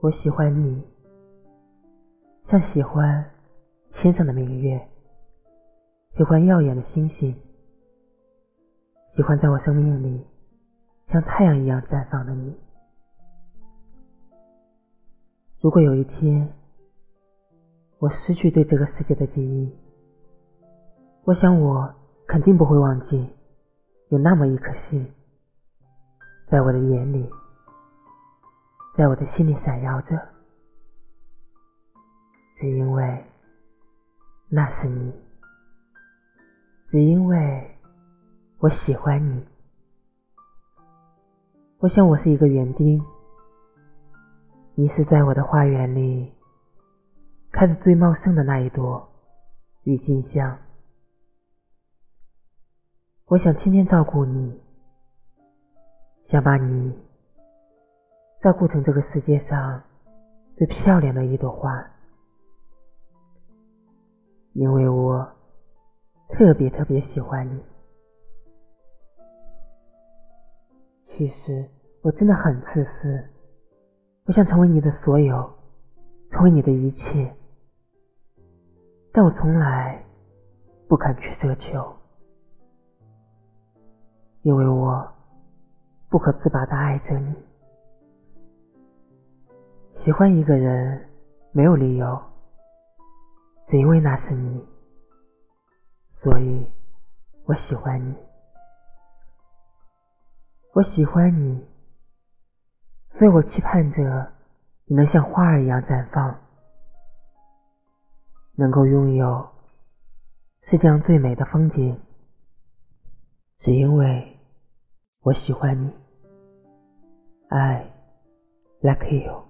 我喜欢你，像喜欢天上的明月，喜欢耀眼的星星，喜欢在我生命里像太阳一样绽放的你。如果有一天我失去对这个世界的记忆，我想我肯定不会忘记有那么一颗心，在我的眼里。在我的心里闪耀着，只因为那是你，只因为我喜欢你。我想我是一个园丁，你是在我的花园里开的最茂盛的那一朵郁金香。我想天天照顾你，想把你。照顾成这个世界上最漂亮的一朵花，因为我特别特别喜欢你。其实我真的很自私，我想成为你的所有，成为你的一切，但我从来不敢去奢求，因为我不可自拔的爱着你。喜欢一个人没有理由，只因为那是你，所以我喜欢你。我喜欢你，所以我期盼着你能像花儿一样绽放，能够拥有世界上最美的风景，只因为我喜欢你。I like you。